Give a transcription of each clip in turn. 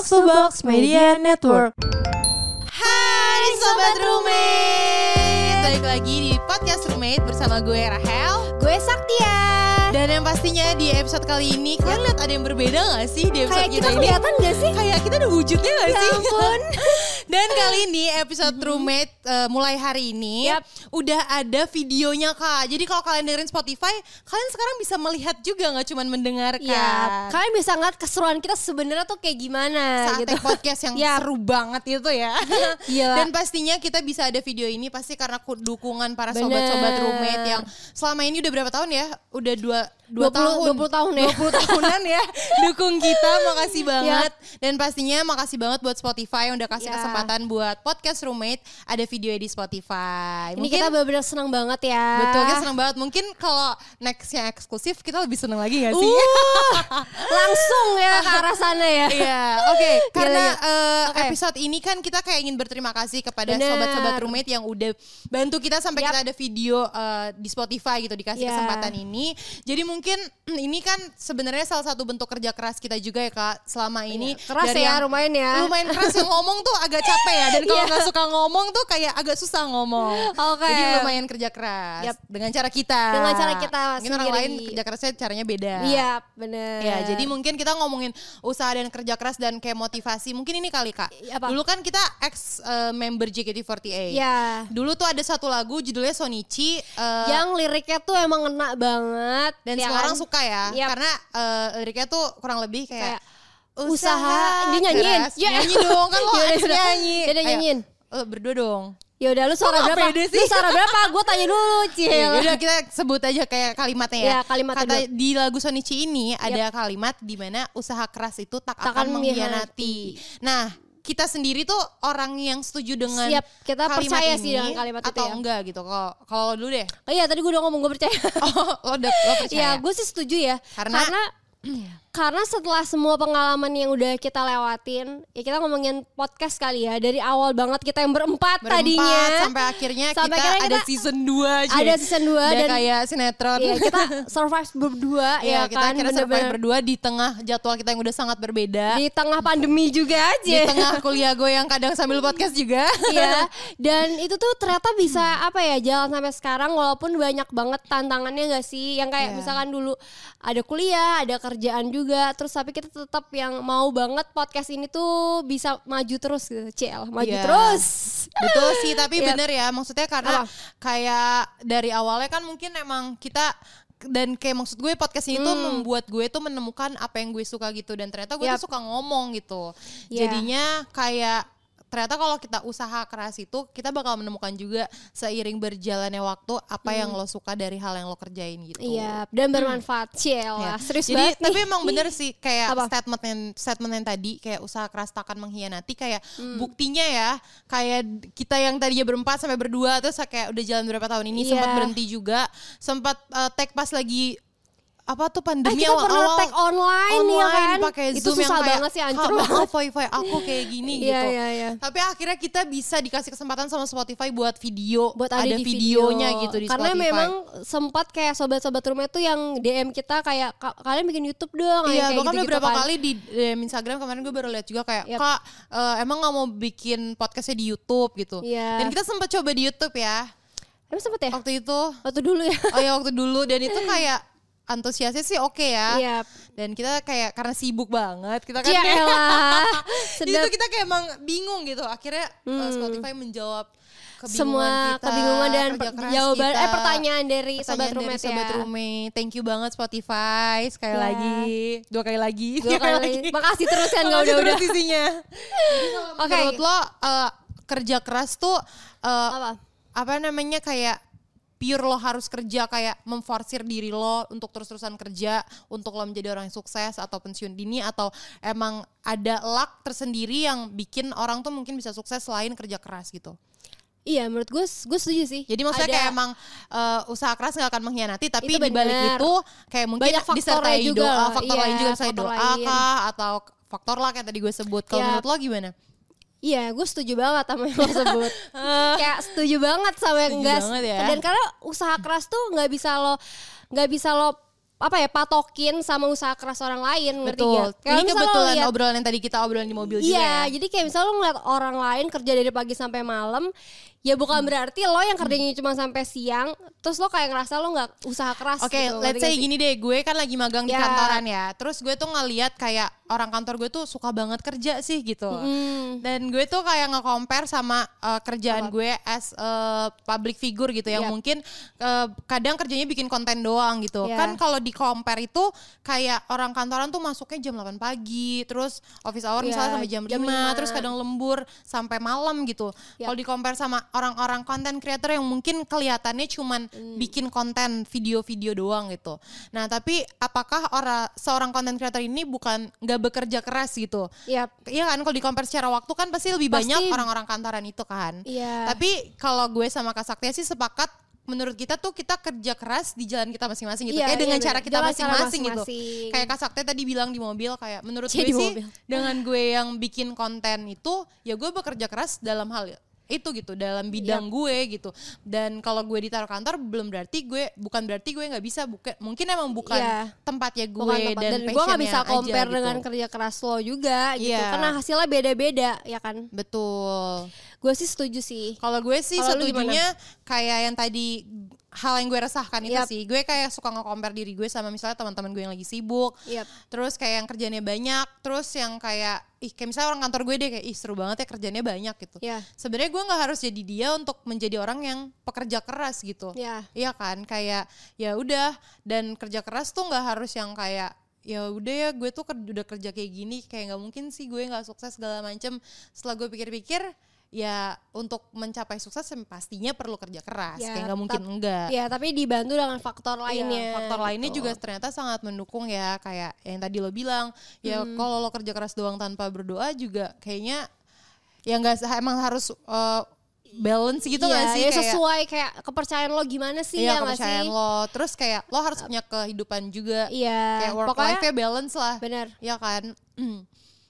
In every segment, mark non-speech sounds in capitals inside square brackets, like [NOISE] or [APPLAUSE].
Box to Box Media Network. Hai Sobat Roommate Balik lagi di podcast Roommate bersama gue Rahel Gue Saktia. Dan yang pastinya di episode kali ini Kalian lihat ada yang berbeda gak sih di episode Kayak kita ini? kelihatan gak sih? Kayak kita ada wujudnya gak Ya sih? ampun. [LAUGHS] Dan kali ini episode Roommate eh, mulai hari ini Yap. Udah ada videonya kak Jadi kalau kalian dengerin Spotify Kalian sekarang bisa melihat juga gak cuman mendengarkan Ya, kalian bisa ngeliat keseruan kita sebenarnya tuh kayak gimana saat gitu. podcast yang [LAUGHS] Ya. seru banget itu ya. Gila. [LAUGHS] Dan pastinya kita bisa ada video ini pasti karena ku- dukungan para Bener. sobat-sobat roommate yang selama ini udah berapa tahun ya? Udah dua dua 20 tahun. 20 tahun ya. 20 tahunan ya [LAUGHS] dukung kita. Makasih banget. Dan pastinya makasih banget buat Spotify yang udah kasih Ya. kesempatan buat podcast roommate ada video di Spotify. Ini kita benar-benar senang banget ya. Betul, kita seneng banget. Mungkin kalau nextnya eksklusif, kita lebih seneng lagi gak sih? Uh, [LAUGHS] langsung ya ke arah sana ya. Iya, oke. Karena Gila, eh, Oke. episode ini kan kita kayak ingin berterima kasih kepada sobat-sobat roommate yang udah bantu kita sampai Yap. kita ada video eh, di Spotify gitu dikasih Iya. kesempatan ini. Jadi mungkin ini kan sebenarnya salah satu bentuk kerja keras kita juga ya kak selama ini. Iya, keras dari ya, yang- lumayan ya. Lumayan keras yang ngomong tuh agak capek ya. Dan kalau Iya. nggak suka ngomong tuh kayak agak susah ngomong. Oke. Jadi lumayan kerja keras Yap. dengan cara kita. Dengan cara kita Mungkin orang lain kerja kerasnya caranya beda. Iya, bener. Ya, jadi mungkin kita ngomongin usaha dan kerja keras dan kayak motivasi. Mungkin ini kali Kak. Apa? Dulu kan kita ex eh, member JKT48. Ya. Dulu tuh ada satu lagu judulnya Sonichi eh, Yang liriknya tuh emang ngena banget. dan ya semua kan? orang suka ya. Yap. Karena eh, liriknya tuh kurang lebih kayak, Kayak usaha. Dia nyanyiin. keras. Ya. Nyanyi dong kan lo [LAUGHS] ex yaudah. nyanyi. Ayo, nyanyiin. lo berdua dong. Ya udah lu suara berapa? sih? Lu suara berapa? Gue tanya dulu, [LAUGHS] Cil. Ya udah kita sebut aja kayak kalimatnya ya. Iya, kalimatnya Kata dulu. di lagu Sonichi ini ada kalimat di mana usaha keras itu tak, Tak akan mengkhianati. Nah, kita sendiri tuh orang yang setuju dengan Siap, kita kalimat percaya ini sih dengan kalimat itu atau ya. enggak gitu. Kalau kalau dulu deh. Oh iya, tadi gue udah ngomong gue percaya. [LAUGHS] Oh, lo udah lo percaya. Ya, gue sih setuju ya. Karena- karena [CLEARS THROAT] [CLEARS THROAT] karena setelah semua pengalaman yang udah kita lewatin, ya kita ngomongin podcast kali ya dari awal banget kita yang berempat, Berempat, tadinya sampai akhirnya Sampai kita akhirnya ada kita season 2 aja. ada season 2 Udah dan kayak sinetron. ya, kita [LAUGHS] survive berdua Iya, ya kita kan akhirnya survive berdua di tengah jadwal kita yang udah sangat berbeda. di tengah pandemi juga Di aja. tengah kuliah gue yang kadang sambil podcast juga. [LAUGHS] Iya, [LAUGHS] dan itu tuh ternyata bisa apa ya jalan sampai sekarang walaupun banyak banget tantangannya gak sih? Yang kayak Iya. misalkan dulu ada kuliah, ada kerjaan juga, terus tapi kita tetap yang mau banget podcast ini tuh bisa maju terus gitu, CL, maju Iya. terus. Betul sih, tapi [LAUGHS] Iya. bener ya. Maksudnya karena Apa? kayak dari awalnya kan mungkin emang kita dan kayak maksud gue podcast ini tuh Hmm. membuat gue tuh menemukan apa yang gue suka gitu dan ternyata gue Yap. tuh suka ngomong gitu. Iya. Jadinya kayak ternyata kalau kita usaha keras itu kita bakal menemukan juga seiring berjalannya waktu apa yang lo suka dari hal yang lo kerjain gitu. Hmm. Iya, dan bermanfaat, CL Ya. Serius Jadi banget tapi nih. emang bener sih kayak Apa? statement yang statement yang tadi kayak usaha keras takkan mengkhianati kayak Hmm. buktinya ya kayak kita yang tadinya berempat sampai berdua terus kayak udah jalan berapa tahun ini Iya. sempat berhenti juga sempat uh, tag pas lagi apa tuh Eh, pandemi kita pernah awal-awal tag online, ya kan? pakai itu Zoom yang susah kayak, banget sih, hancur "Kak, banget. maaf wifi aku [LAUGHS] kayak gini Iya, gitu. iya, iya. Tapi akhirnya kita bisa dikasih kesempatan sama Spotify buat video, buat ada, di videonya video. gitu di karena Spotify. memang sempat kayak sobat-sobat rumah itu yang DM kita kayak "Ka- kalian bikin YouTube dong Iya, kayak bahkan gitu-gitu beberapa kan. kali di DM Instagram kemarin gue baru lihat juga kayak Yap. kak eh, emang nggak mau bikin podcastnya di YouTube gitu. Iya. Dan kita sempat coba di YouTube ya Emang sempet ya waktu itu. waktu dulu ya Oh ya waktu dulu dan itu kayak antusiasnya sih oke ya. Iya. Dan kita kayak karena sibuk banget kita kan Ya kayak. Jadi [LAUGHS] Sedap. itu kita kayak emang bingung gitu. Akhirnya eh, Spotify menjawab kebingungan semua kita, kebingungan dan jawaban kita. eh pertanyaan dari sobat Pertanyaan dari roommate sobat ya. roommate. Thank you banget Spotify sekali Ya. lagi, dua kali lagi, Dua kali. Makasih terus kan nggak Makasih udah-udah. isinya. [LAUGHS] Oke. Menurut lo eh, kerja keras tuh eh, Apa? apa namanya kayak pure lo harus kerja kayak memforsir diri lo untuk terus-terusan kerja untuk lo menjadi orang yang sukses atau pensiun dini atau emang ada luck tersendiri yang bikin orang tuh mungkin bisa sukses selain kerja keras gitu. Iya menurut gue gue setuju sih. Jadi maksudnya Ada- kayak emang eh, usaha keras nggak akan mengkhianati tapi di balik itu kayak mungkin Banyak disertai juga doa, lah. faktor Iya, lain juga faktor doa lain. kah atau faktor luck yang tadi gue sebut. Kalau Iya. menurut lo gimana? Iya, gue setuju banget sama yang lo [LAUGHS] sebut. Kayak setuju banget sama yang enggak. ya. Dan karena usaha keras tuh nggak bisa lo nggak bisa lo apa ya patokin sama usaha keras orang lain ngerti Betul. gak? Kayak Ini kebetulan liat- obrolan yang tadi kita obrolan di mobil juga Iya, ya. jadi kayak misalnya lo ngeliat orang lain kerja dari pagi sampai malam, ya Hmm. bukan berarti lo yang kerjanya cuma sampai siang, terus lo kayak ngerasa lo nggak usaha keras. Oke, gitu, let's say gini deh, gue kan lagi magang di Ya. kantoran ya. Terus gue tuh ngeliat kayak orang kantor gue tuh suka banget kerja sih gitu. Hmm. Dan gue tuh kayak nge-compare sama uh, kerjaan gue as a public figure gitu yang Yap. mungkin uh, kadang kerjanya bikin konten doang gitu. Ya. Kan kalau di compare itu kayak orang kantoran tuh masuknya jam 8 pagi, terus office hour Ya, misalnya sampai jam, jam 5, lima. terus kadang lembur sampai malam gitu. Yap. Kalau di compare sama orang-orang content creator yang mungkin kelihatannya cuman Hmm. bikin konten video-video doang gitu. Nah, tapi apakah orang seorang content creator ini bukan nggak bekerja keras gitu? Yap. Iya kan kalau di compare secara waktu kan pasti lebih Pasti. banyak orang-orang kantoran itu kan. Iya. Tapi kalau gue sama Kak Saktia sih sepakat menurut kita tuh kita kerja keras di jalan kita masing-masing gitu. Iya, kayak iya, dengan bener. cara kita Jalan cara masing-masing gitu. Kayak Kak Saktia tadi bilang di mobil kayak menurut Cie, gue sih mobil. dengan gue yang bikin konten itu ya gue bekerja keras dalam hal itu gitu dalam bidang gue gitu dan kalau gue ditaruh kantor belum berarti gue bukan berarti gue nggak bisa bukan mungkin emang bukan Iya. tempatnya gue Bukan tempat. dan, dan gue nggak bisa passionnya aja compare gitu. dengan kerja keras lo juga gitu, Iya. karena hasilnya beda-beda ya kan. betul Gue sih setuju sih. Kalau gue sih lu setujunya kayak yang tadi hal yang gue resahkan itu Yap. sih. Gue kayak suka nge-compare diri gue sama misalnya teman-teman gue yang lagi sibuk. Yap. Terus kayak yang kerjanya banyak, terus yang kayak ih kayak misalnya orang kantor gue deh kayak ih seru banget ya kerjanya banyak gitu. Ya. Sebenarnya gue nggak harus jadi dia untuk menjadi orang yang pekerja keras gitu. Ya. Iya kan kayak ya udah dan kerja keras tuh nggak harus yang kayak ya udah ya gue tuh ker- udah kerja kayak gini kayak nggak mungkin sih gue nggak sukses segala macem setelah gue pikir-pikir ya untuk mencapai sukses ya pastinya perlu kerja keras Ya, kayak nggak mungkin enggak Ya, tapi dibantu dengan faktor Iya, lainnya. faktor lainnya gitu. juga ternyata sangat mendukung ya kayak yang tadi lo bilang ya Hmm. kalau lo kerja keras doang tanpa berdoa juga kayaknya ya nggak emang harus uh, balance gitu Iya, nggak sih ya kayak sesuai kayak kepercayaan lo gimana sih Iya ya nggak kepercayaan sih? lo Terus kayak lo harus punya kehidupan juga Iya, Kayak work life-nya balance lah Bener. Ya kan. [CLEARS THROAT]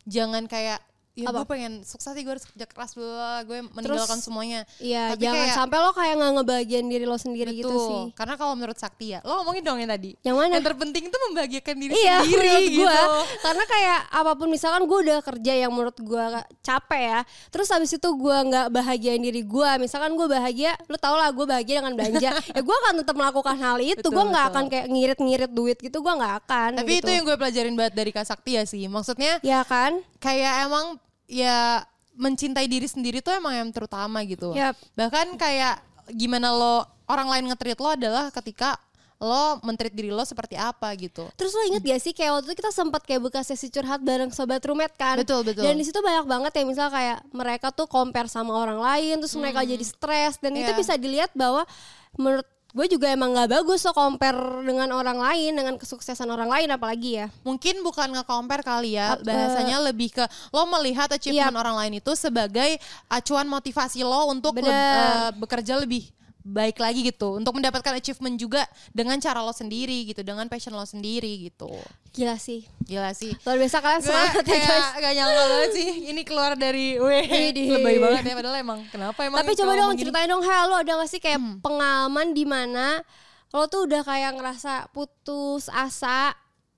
Jangan kayak Ya gue pengen sukses sih gue harus kerja keras bla, Gue meninggalkan semuanya Iya, Tapi jangan kayak- sampai lo kayak nggak ngebagian diri lo sendiri gitu Betul. sih. Karena kalau menurut Sakti ya Lo ngomongin dong yang tadi Yang mana? Yang terpenting itu membahagiakan diri Iya, sendiri [LAUGHS] gitu gue. Karena kayak apa pun misalkan gue udah kerja yang menurut gue capek ya. Terus habis itu gue nggak bahagiain diri gue. Misalkan gue bahagia, lu tau lah gue bahagia dengan belanja. [LAUGHS] ya gue akan tetap melakukan hal itu. Gue nggak akan kayak ngirit-ngirit duit gitu. Gue nggak akan. Tapi gitu. itu yang gue pelajarin banget dari Kak Sakti ya sih Maksudnya Ya kan? kayak emang ya mencintai diri sendiri tuh emang yang terutama gitu. Yap. Bahkan kayak gimana lo orang lain nge-treat lo adalah ketika lo men-treat diri lo seperti apa gitu. Terus lo inget gak sih kayak waktu itu kita sempat kayak buka sesi curhat bareng sobat roommate kan? Betul, betul. Dan di situ banyak banget ya misal kayak mereka tuh compare sama orang lain, terus mereka jadi stres dan itu Iya. bisa dilihat bahwa menurut gue juga emang nggak bagus lo compare dengan orang lain, dengan kesuksesan orang lain apalagi ya. Mungkin bukan nge-compare kali ya, bahasanya lebih ke lo melihat achievement Yap. orang lain itu sebagai acuan motivasi lo untuk Bener. leb- eh, bekerja lebih baik lagi gitu, untuk mendapatkan achievement juga dengan cara lo sendiri gitu, dengan passion lo sendiri gitu. Gila sih. Gila sih. Luar biasa kalian semangat ya kayak guys. gak nyangka banget sih ini keluar dari weh Widih. [LAUGHS] lebay banget ya padahal emang kenapa emang Tapi coba dong ceritain dong, Hel, lo ada gak sih kayak Hmm. pengalaman di mana lo tuh udah kayak ngerasa putus asa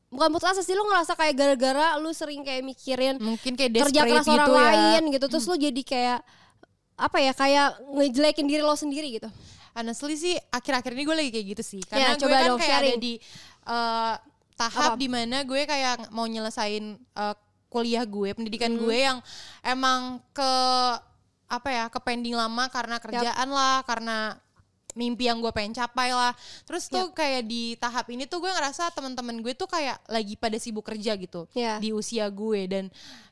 Bukan putus asa sih, lo ngerasa kayak gara-gara lu sering kayak mikirin mungkin kayak kerja keras orang gitu ya. lain gitu terus lo jadi kayak apa ya kayak ngejelekin diri lo sendiri gitu honestly sih akhir-akhir ini gue lagi kayak gitu sih Ya, karena gue coba kan kayak ada sharing. di eh, tahap Apa? di mana gue kayak mau nyelesain eh, kuliah gue pendidikan Hmm. gue yang emang ke apa ya ke pending lama karena kerjaan lah karena mimpi yang gue pengen capai lah terus tuh kayak di tahap ini tuh gue ngerasa teman-teman gue tuh kayak lagi pada sibuk kerja gitu Ya. di usia gue dan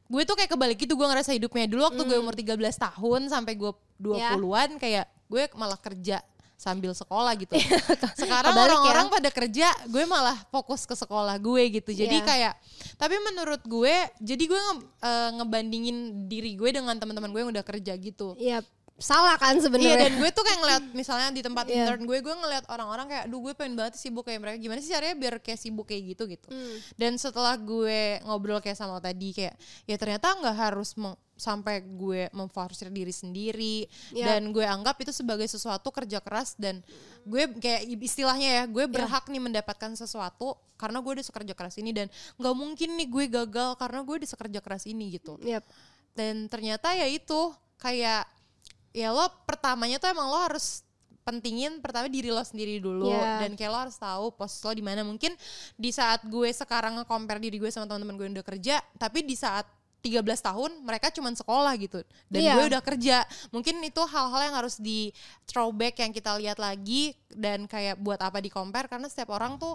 gue tuh kayak kebalik gitu gue ngerasa hidupnya dulu waktu gue umur 13 tahun sampai gue 20-an kayak gue malah kerja sambil sekolah gitu. Sekarang Kebalik ya. orang-orang pada kerja, gue malah fokus ke sekolah gue gitu. Jadi Iya. kayak tapi menurut gue jadi gue nge- eh, ngebandingin diri gue dengan teman-teman gue yang udah kerja gitu. ya salah kan Iya sebenarnya dan gue tuh kayak ngeliat misalnya di tempat Iya. intern gue gue ngeliat orang-orang kayak aduh gue pengen banget sibuk kayak mereka gimana sih caranya biar kayak sibuk kayak gitu gitu Hmm. dan setelah gue ngobrol kayak sama lo tadi kayak ya ternyata nggak harus sampai gue memforsir diri sendiri Yap. dan gue anggap itu sebagai sesuatu kerja keras dan gue kayak istilahnya ya gue berhak nih mendapatkan sesuatu karena gue udah sekerja keras ini dan nggak mungkin nih gue gagal karena gue udah sekerja keras ini gitu Yap. dan ternyata ya itu kayak ya lo pertamanya tuh emang lo harus pentingin pertama diri lo sendiri dulu Iya. dan kayak lo harus tahu pos lo di mana mungkin di saat gue sekarang nge-compare diri gue sama teman-teman gue yang udah kerja tapi di saat 13 tahun mereka cuman sekolah gitu dan Iya. gue udah kerja mungkin itu hal-hal yang harus di throwback yang kita lihat lagi dan kayak buat apa di compare karena setiap orang tuh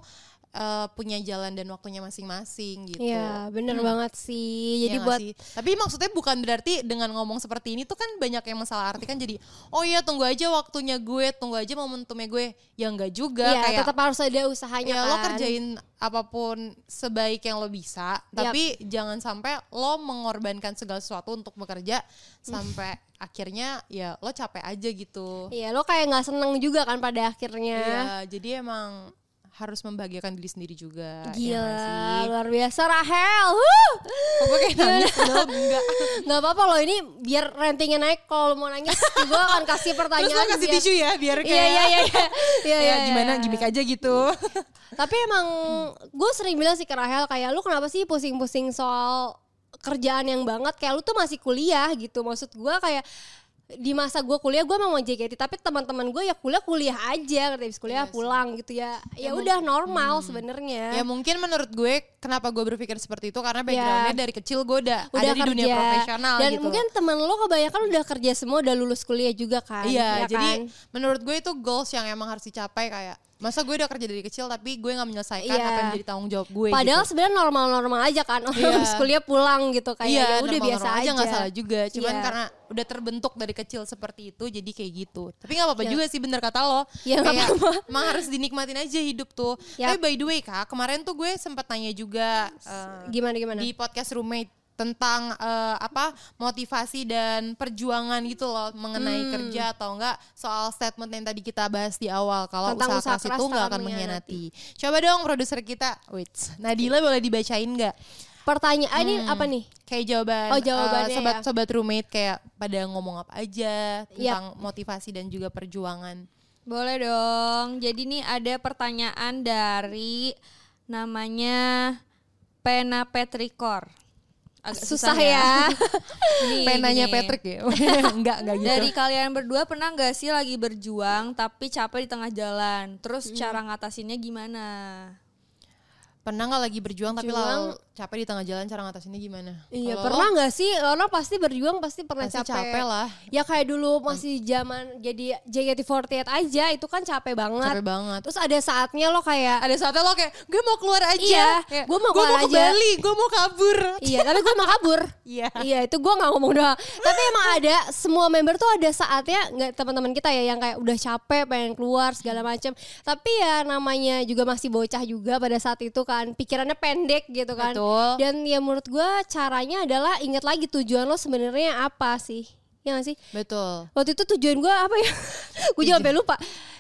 eh, punya jalan dan waktunya masing-masing gitu Iya, bener banget sih. Jadi nggak buat sih? Tapi maksudnya bukan berarti dengan ngomong seperti ini tuh kan banyak yang masalah arti kan jadi oh iya tunggu aja waktunya gue, tunggu aja momentumnya gue. Ya enggak juga Iya, kayak tetap harus ada usahanya ya kan. lo kerjain apa pun sebaik yang lo bisa, tapi jangan sampai lo mengorbankan segala sesuatu untuk bekerja sampai akhirnya ya lo capek aja gitu. Iya, lo kayak nggak seneng juga kan pada akhirnya. Iya, jadi emang harus membahagiakan diri sendiri juga. ya Gila, luar biasa Rahel. Huh. Kok gue kayak nangis padahal enggak. [LAUGHS] Nggak apa-apa loh ini biar ratingnya naik kalau lo mau nangis gue akan kasih Terus pertanyaan lo kasih biar- tisu ya biar kayak Iya iya iya iya. [LAUGHS] Iya ya iya. gimana iya. gimmick aja gitu. Tapi emang gue sering bilang sih ke Rahel kayak lu kenapa sih pusing-pusing soal kerjaan yang banget kayak lu tuh masih kuliah gitu. Maksud gue kayak di masa gue kuliah gue mau JKT tapi teman-teman gue ya kuliah kuliah aja habis kuliah Iya sih. pulang gitu ya ya udah normal sebenarnya ya mungkin menurut gue kenapa gue berpikir seperti itu karena backgroundnya dari kecil gue udah, Ya. udah ada di dunia kerja. profesional dan gitu. mungkin temen lo kebanyakan udah kerja semua udah lulus kuliah juga kan Iya, ya jadi kan? menurut gue itu goals yang emang harus dicapai kayak masa gue udah kerja dari kecil tapi gue nggak menyelesaikan Iya. apa yang menjadi tanggung jawab gue. padahal gitu. sebenarnya normal-normal aja kan orang [LAUGHS] habis kuliah pulang gitu kayak iya, ya udah biasa aja, nggak salah juga. Cuman Iya. karena udah terbentuk dari kecil seperti itu jadi kayak gitu. Tapi nggak apa-apa Iya. juga sih bener kata lo. Nggak Kayak apa-apa. emang harus dinikmatin aja hidup tuh. Yap. Tapi by the way kak, kemarin tuh gue sempat tanya juga eh, gimana gimana di podcast roommate tentang eh, apa motivasi dan perjuangan gitu loh mengenai Hmm. kerja atau enggak soal statement yang tadi kita bahas di awal kalau Tentang usaha, usaha keras keras itu nggak tak akan akan mengkhianati. Coba dong produser kita, wait, Nadila boleh dibacain nggak? pertanyaan ini Hmm. apa nih Kayak jawaban Oh, jawabannya eh, sobat ya. sobat roommate kayak pada ngomong apa aja Yap. tentang motivasi dan juga perjuangan. Boleh dong. Jadi nih ada pertanyaan dari namanya Pena Petrikor. Agak susah ya [LAUGHS] Nih, Penanya. Patrick ya? [LAUGHS] enggak, enggak gitu. Dari kalian berdua pernah nggak sih lagi berjuang tapi capek di tengah jalan? Terus cara ngatasinnya gimana? Pernah nggak lagi berjuang, tapi lalu capek di tengah jalan cara ngatasinnya gimana? Iya Kalau pernah lo, nggak sih orang pasti berjuang pasti pernah pasti capek. capek lah. Ya kayak dulu masih zaman jadi JKT48 aja itu kan capek banget. Capek banget. Terus ada saatnya lo kayak Ada saatnya lo kayak gue mau keluar aja. Iya, Kayak, gue mau keluar mau ke aja." Bali, gue mau kabur. iya tapi gue mau kabur. [LAUGHS] Iya. iya itu gue nggak ngomong doang. tapi emang ada semua member tuh ada saatnya nggak teman-teman kita ya yang kayak udah capek pengen keluar segala macam. Tapi ya namanya juga masih bocah juga pada saat itu kan pikirannya pendek gitu kan. Betul. Dan ya menurut gue caranya adalah ingat lagi tujuan lo sebenarnya apa sih? Ya gak sih? Betul. Waktu itu tujuan gue apa ya? [LAUGHS] gue juga sampai [LAUGHS] lupa.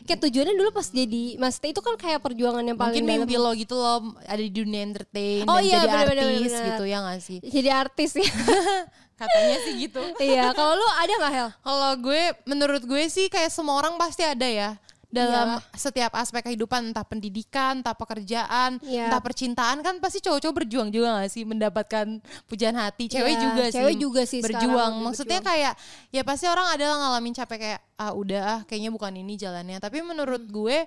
Kayak tujuannya dulu pas jadi master itu kan kayak perjuangan yang paling Mungkin mimpi lo gitu lo ada di dunia entertain Oh dan iya, jadi bener, bener, artis bener. gitu ya gak sih? Jadi artis ya. [LAUGHS] Katanya sih gitu. iya, kalau lu ada gak Hel? Kalau gue, menurut gue sih kayak semua orang pasti ada ya dalam Iyalah. setiap aspek kehidupan entah pendidikan, entah pekerjaan, Iya. entah percintaan kan pasti cowok-cowok berjuang juga gak sih mendapatkan pujian hati. Cewek Iya, juga sih. cewek juga sih berjuang. Maksudnya berjuang. kayak ya pasti orang adalah ngalamin capek kayak ah udah ah kayaknya bukan ini jalannya. Tapi menurut Hmm. gue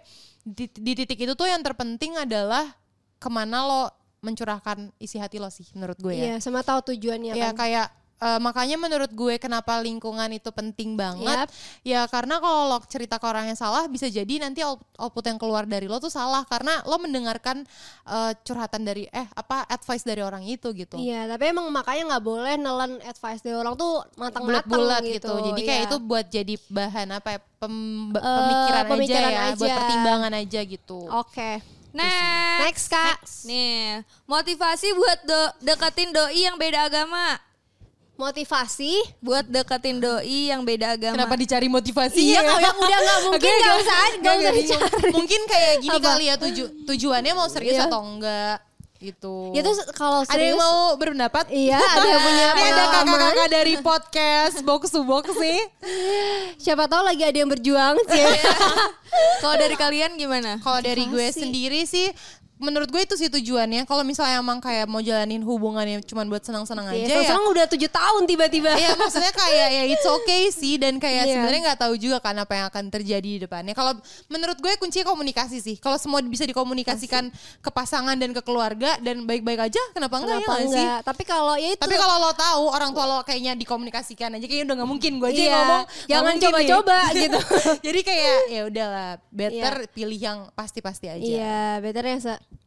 di, di titik itu tuh yang terpenting adalah ke mana lo mencurahkan isi hati lo sih menurut gue ya. Iya, sama tahu tujuannya Ya kan. kayak eh, makanya menurut gue kenapa lingkungan itu penting banget. Yap. Ya karena kalau lo cerita ke orang yang salah bisa jadi nanti out- output yang keluar dari lo tuh salah karena lo mendengarkan eh, curhatan dari eh apa advice dari orang itu gitu. Iya, tapi emang makanya nggak boleh nelen advice dari orang tuh matang-matang bulat-bulat gitu. gitu. Jadi kayak Iya. itu buat jadi bahan apa ya, pem- Eh, pemikiran, pemikiran aja ya, buat aja. pertimbangan aja gitu. Oke. Next. Next, Kak. Nih, motivasi buat do- deketin doi yang beda agama. Motivasi. Buat deketin doi yang beda agama. Kenapa dicari motivasi Iya, ya? kalau yang udah nggak [LAUGHS] mungkin nggak usah, nggak usah dicari. Mungkin kayak gini Apa? kali ya tuju tujuannya mau serius Iya. atau enggak. gitu. Ya terus kalau ada yang serius mau berpendapat? Iya, ada yang [LAUGHS] punya Ini ada kakak-kakak dari podcast box to box nih. [LAUGHS] Siapa tahu lagi ada yang berjuang sih. Kalau dari kalian gimana? Kalau dari gue sendiri sih menurut gue itu sih tujuannya. Kalau misalnya emang kayak mau jalanin hubungannya cuma buat senang-senang aja ya. Iya, udah tujuh tahun tiba-tiba. Iya maksudnya kayak ya it's okay sih dan kayak Iya. sebenarnya nggak tahu juga kan apa yang akan terjadi di depannya. Kalau menurut gue kuncinya komunikasi sih. Kalau semua bisa dikomunikasikan ke pasangan dan ke keluarga dan baik-baik aja, kenapa enggak Kenapa ya nggak sih? enggak? Tapi kalau ya itu Tapi kalau lo tahu orang tua lo kayaknya dikomunikasikan aja kayaknya udah nggak mungkin gue aja yang Iya, ngomong. jangan coba-coba gitu. [LAUGHS] Jadi kayak ya udahlah, better pilih yang pasti-pasti aja. Iya, better yang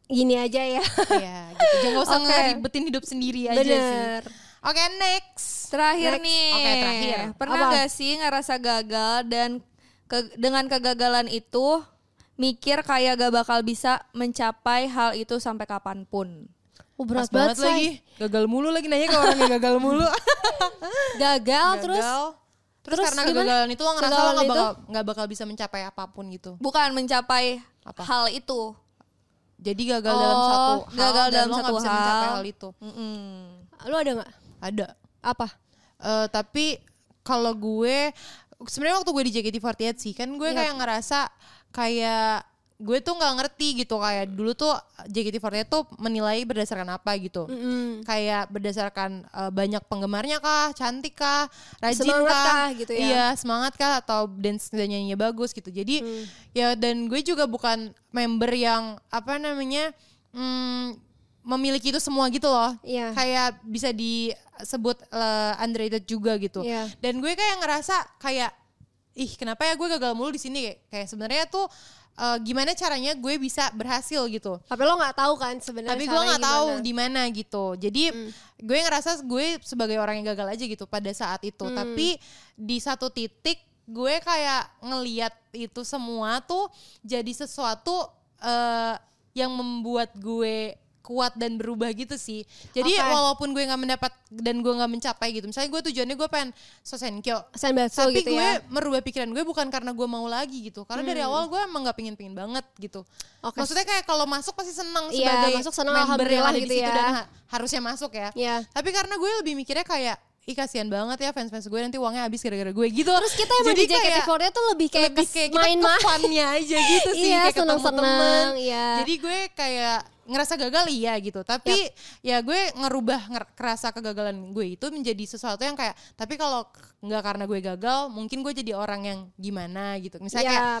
gini aja ya. Iya, gitu. Jangan usah [LAUGHS] Oke. ngeribetin hidup sendiri aja sih. Bener. Oke, next. Terakhir Next. nih. Oke, terakhir. Pernah Apa? gak sih ngerasa gagal dan ke- dengan kegagalan itu mikir kayak gak bakal bisa mencapai hal itu sampai kapan pun? Oh, berat banget, banget lagi. Gagal mulu lagi nanya ke orang yang gagal mulu. [LAUGHS] Gagal, terus Gagal. Terus, terus karena gimana? kegagalan itu lo ngerasa lo gak itu? bakal, nggak bakal bisa mencapai apa pun gitu. Bukan mencapai Apa? hal itu. Jadi gagal dalam Oh, satu hal gagal dan dalam lo satu bisa mencapai hal. hal itu. Mm-mm. lu ada nggak? Ada. Apa? Eh, tapi kalau gue sebenarnya waktu gue di JKT48 sih kan gue Iya. kayak ngerasa kayak gue tuh nggak ngerti gitu kayak dulu tuh JKT48 tuh menilai berdasarkan apa gitu Mm-mm. kayak berdasarkan eh, banyak penggemarnya kah cantik kah rajin Semangat kah, kah gitu ya? iya semangat kah atau dance dan nyanyinya bagus gitu jadi Hmm. ya dan gue juga bukan member yang apa namanya hmm, memiliki itu semua gitu loh Iya. kayak bisa disebut eh, underrated juga gitu Iya. dan gue kayak ngerasa kayak ih kenapa ya gue gagal mulu di sini kayak, kayak sebenarnya tuh eh, gimana caranya gue bisa berhasil gitu Tapi lo nggak tahu kan sebenarnya tapi gue nggak tahu. Hmm. di mana gitu jadi gue ngerasa gue sebagai orang yang gagal aja gitu pada saat itu Hmm. tapi di satu titik gue kayak ngeliat itu semua tuh jadi sesuatu eh, yang membuat gue kuat dan berubah gitu sih jadi Oke. walaupun gue nggak mendapat dan gue nggak mencapai gitu misalnya gue tujuannya gue pengen sosenkyo Senbatsu tapi gitu gue ya. merubah pikiran gue bukan karena gue mau lagi gitu karena dari awal gue emang nggak pingin pingin banget gitu Hmm. Oke. maksudnya kayak kalau masuk pasti senang Iya, sebagai masuk senang, member yang ada di gitu situ ya. dan ha- harusnya masuk ya Iya. tapi karena gue lebih mikirnya kayak ih kasihan banget ya fans-fans gue nanti uangnya habis gara-gara gue gitu Terus kita emang di kayak- JKT48 tuh lebih kayak, lebih kayak ke fun-nya aja gitu [LAUGHS] sih Iya, kayak ketemu seneng-seneng, temen iya. jadi gue kayak ngerasa gagal iya gitu tapi ya gue ngerubah nger- kerasa kegagalan gue itu menjadi sesuatu yang kayak tapi kalau nggak karena gue gagal mungkin gue jadi orang yang gimana gitu misalnya Iya. kayak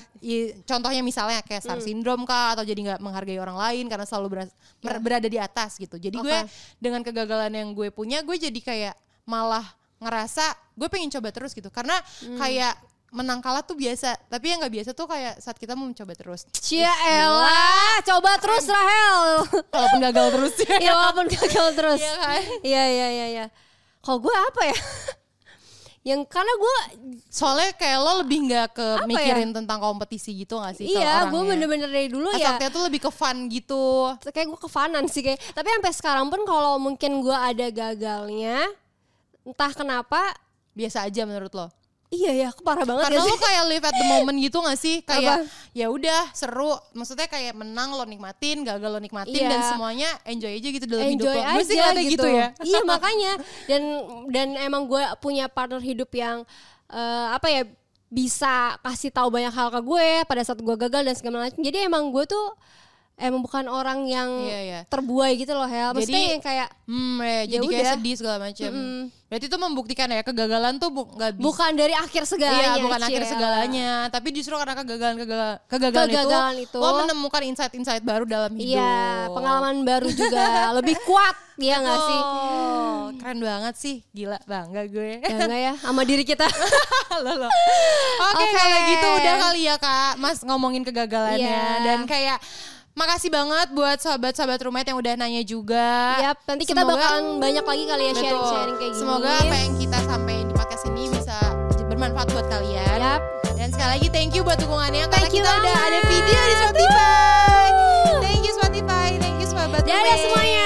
contohnya misalnya kayak star syndrome kah atau jadi nggak menghargai orang lain karena selalu beras- berada di atas gitu jadi gue Iya. Oke. dengan kegagalan yang gue punya gue jadi kayak malah ngerasa gue pengen coba terus gitu karena Hmm. kayak menang kalah tuh biasa tapi yang nggak biasa tuh kayak saat kita mau mencoba terus Cia elah, coba terus Rahel. [LAUGHS] walaupun gagal terus ya ya walaupun gagal terus. Iya kan? Iya iya iya iya. Kalau gue apa ya? [LAUGHS] Yang karena gue soalnya kayak lo lebih nggak ke ya? mikirin tentang kompetisi gitu gak sih iya, gue bener-bener dari dulu ya Asalnya tuh lebih ke fun gitu kayak gue kefanan sih kayak. Tapi sampai sekarang pun kalau mungkin gue ada gagalnya, entah kenapa, biasa aja menurut lo iya ya, parah banget karena ya lo kayak live at the moment gitu gak sih? Kayak ya udah seru. Maksudnya kayak menang lo nikmatin gagal lo nikmatin Iya. dan semuanya enjoy aja gitu dalam hidup enjoy lo. Gue sih aja ngeliatnya gitu. ya? Iya [LAUGHS] makanya. Dan dan emang gue punya partner hidup yang eh, apa ya bisa kasih tahu banyak hal ke gue pada saat gue gagal dan segala macam. Jadi emang gue tuh emang bukan orang yang Iya, iya. terbuai gitu loh Hel. Maksudnya Jadi- yang kayak hmm ya, Ya jadi kayak udah. sedih segala macam Mm-mm. berarti itu membuktikan ya kegagalan tuh bu- nggak bisa bukan dari akhir segalanya. Iya bukan akhir segalanya Tapi justru karena kegagalan Kegagalan, kegagalan, Kegagalan itu, itu. Lo menemukan insight-insight baru dalam hidup Iya, pengalaman baru juga [LAUGHS] lebih kuat, ya nggak sih? Oh, Keren banget sih Gila bangga gue Ya enggak ya, sama diri kita. [LAUGHS] Oke Oke. kalau gitu udah kali ya kak Mas ngomongin kegagalannya Iya. Dan kayak Makasih banget buat sahabat-sahabat rumah yang udah nanya juga. Yap, nanti kita Semoga, bakalan banyak lagi kali ya sharing-sharing kayak gini. Semoga apa yang kita sampaikan di podcast ini bisa bermanfaat buat kalian. Yap. Dan sekali lagi thank you buat dukungannya thank karena kita banget. udah ada video di Spotify. Thank you Spotify, thank you sahabat Dadah semuanya.